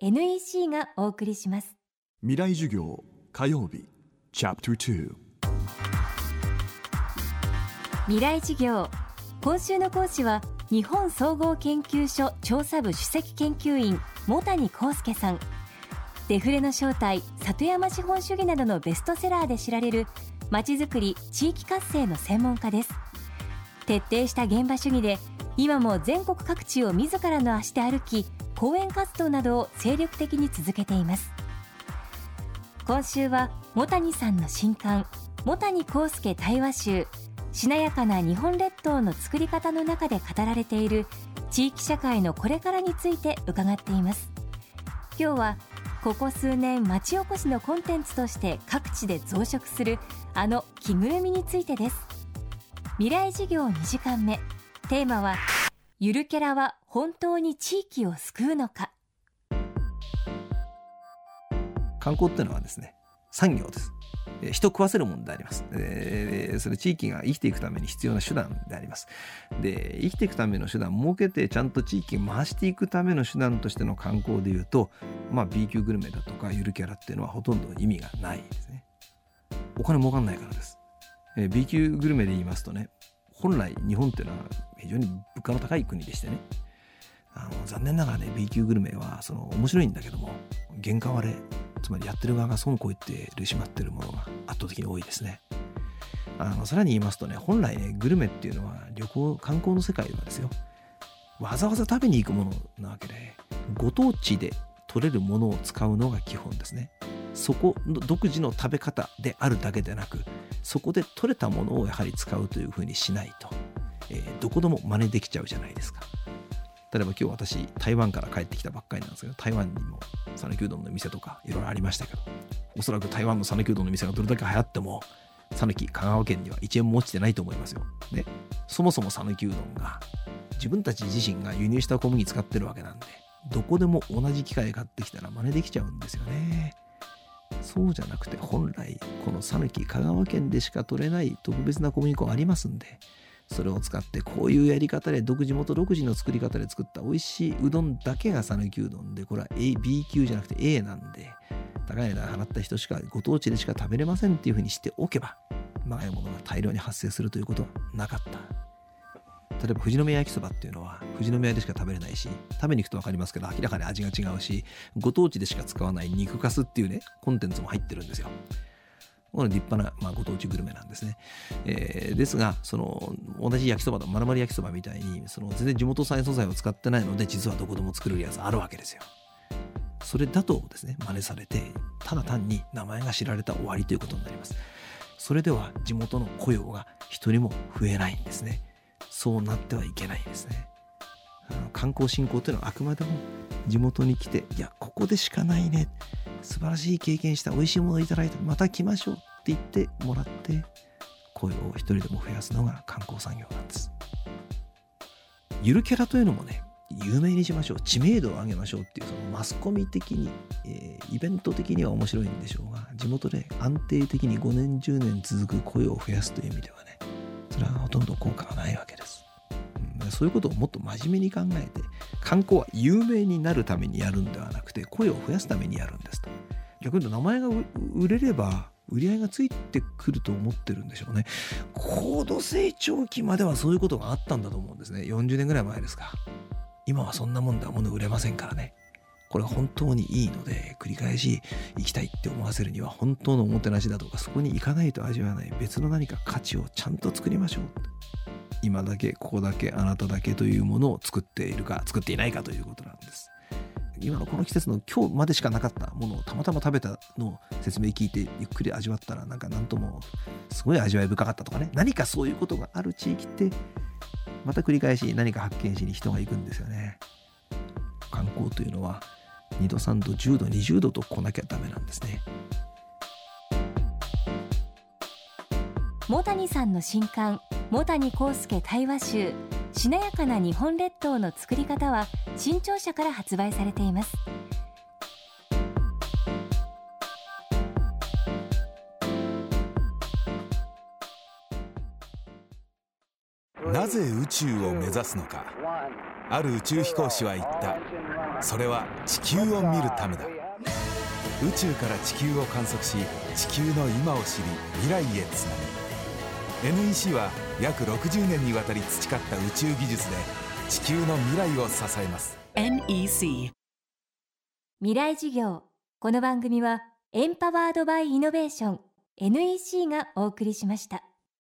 NEC がお送りします。未来授業火曜日チャプター未来授業今週の講師は日本総合研究所調査部首席研究員茂谷幸介さん。デフレの正体里山資本主義などのベストセラーで知られるまちづくり地域活性の専門家です。徹底した現場主義で今も全国各地を自らの足で歩き講演活動などを精力的に続けています。今週は茂谷さんの新刊茂谷幸介対話集しなやかな日本列島の作り方の中で語られている地域社会のこれからについて伺っています。今日はここ数年町おこしのコンテンツとして各地で増殖するあの着ぐるみについてです。未来事業2時間目。テーマはゆるキャラは本当に地域を救うのか？観光っていうのはですね産業です人食わせるものであります。でそれ地域が生きていくために必要な手段であります。で生きていくための手段設けてちゃんと地域回していくための手段としての観光でいうと、まあ、B 級グルメだとかゆるキャラっていうのはほとんど意味がないですね。お金儲かんないからです。え B 級グルメで言いますとね本来日本っていうのは非常に物価の高い国でしてねあの残念ながらね B 級グルメはその面白いんだけども原価割れつまりやってる側が損こいてるしまってるものが圧倒的に多いですね。あのさらに言いますとね本来ねグルメっていうのは旅行観光の世界はですよ。わざわざ食べに行くものなわけでご当地で取れるものを使うのが基本ですね。そこの独自の食べ方であるだけでなくそこで取れたものをやはり使うというふうにしないと、えー、どこでも真似できちゃうじゃないですか。例えば今日私台湾から帰ってきたばっかりなんですけど台湾にも讃岐うどんの店とかいろいろありましたけどおそらく台湾の讃岐うどんの店がどれだけ流行っても讃岐香川県には1円も落ちてないと思いますよ。でそもそも讃岐うどんが自分たち自身が輸入した小麦使ってるわけなんでどこでも同じ機械買ってきたら真似できちゃうんですよね。そうじゃなくて本来この讃岐香川県でしか取れない特別な小麦粉ありますんでそれを使ってこういうやり方で独自元独自の作り方で作った美味しいうどんだけが讃岐うどんでこれは A B 級じゃなくて A なんで高い値段払った人しかご当地でしか食べれませんっていうふうにしておけばまがいものが大量に発生するということはなかった。例えば富士宮焼きそばっていうのは富士宮でしか食べれないし食べに行くと分かりますけど明らかに味が違うしご当地でしか使わない肉かすっていうねコンテンツも入ってるんですよ。これ立派な、まあ、ご当地グルメなんですね。えー、ですが、その同じ焼きそばと丸々焼きそばみたいに、その全然地元産素材を使ってないので、実はどこでも作れるやつあるわけですよ。それだとですね、真似されて、ただ単に名前が知られた終わりということになります。それでは地元の雇用が一人も増えないんですね。そうなってはいけないんですね。あの観光振興というのはあくまでも地元に来て、いや、ここでしかないね。素晴らしい経験した美味しいものをいただいてまた来ましょうって言ってもらって雇用を一人でも増やすのが観光産業なんです。ゆるキャラというのもね有名にしましょう。知名度を上げましょうっていうそのマスコミ的に、えー、イベント的には面白いんでしょうが地元で安定的に5年10年続く雇用を増やすという意味ではねそれはほとんど効果がないわけです、うん、そういうことをもっと真面目に考えて観光は有名になるためにやるんではなくて声を増やすためにやるんですと。逆に言うと名前が売れれば売り上げがついてくると思ってるんでしょうね。高度成長期まではそういうことがあったんだと思うんですね。40年ぐらい前ですか。今はそんなもんでは物売れませんからね。これは本当にいいので繰り返し行きたいって思わせるには本当のおもてなしだとかそこに行かないと味わわない別の何か価値をちゃんと作りましょう今だけここだけあなただけというものを作っているか作っていないかということなんです。今のこの季節の今日までしかなかったものをたまたま食べたのを説明聞いてゆっくり味わったらなんか何ともすごい味わい深かったとかね。何かそういうことがある地域ってまた繰り返し何か発見しに人が行くんですよね。観光というのは2度3度10度20度と来なきゃダメなんですね。茂谷さんの新刊茂谷幸介対話集。しなやかな日本列島の作り方は新潮社から発売されています。なぜ宇宙を目指すのか。ある宇宙飛行士は言った。それは地球を見るためだ。宇宙から地球を観測し地球の今を知り未来へつなぐ。NEC は約60年にわたり培った宇宙技術で地球の未来を支えます。NEC 未来授業。この番組はエンパワードバイイノベーション NEC がお送りしました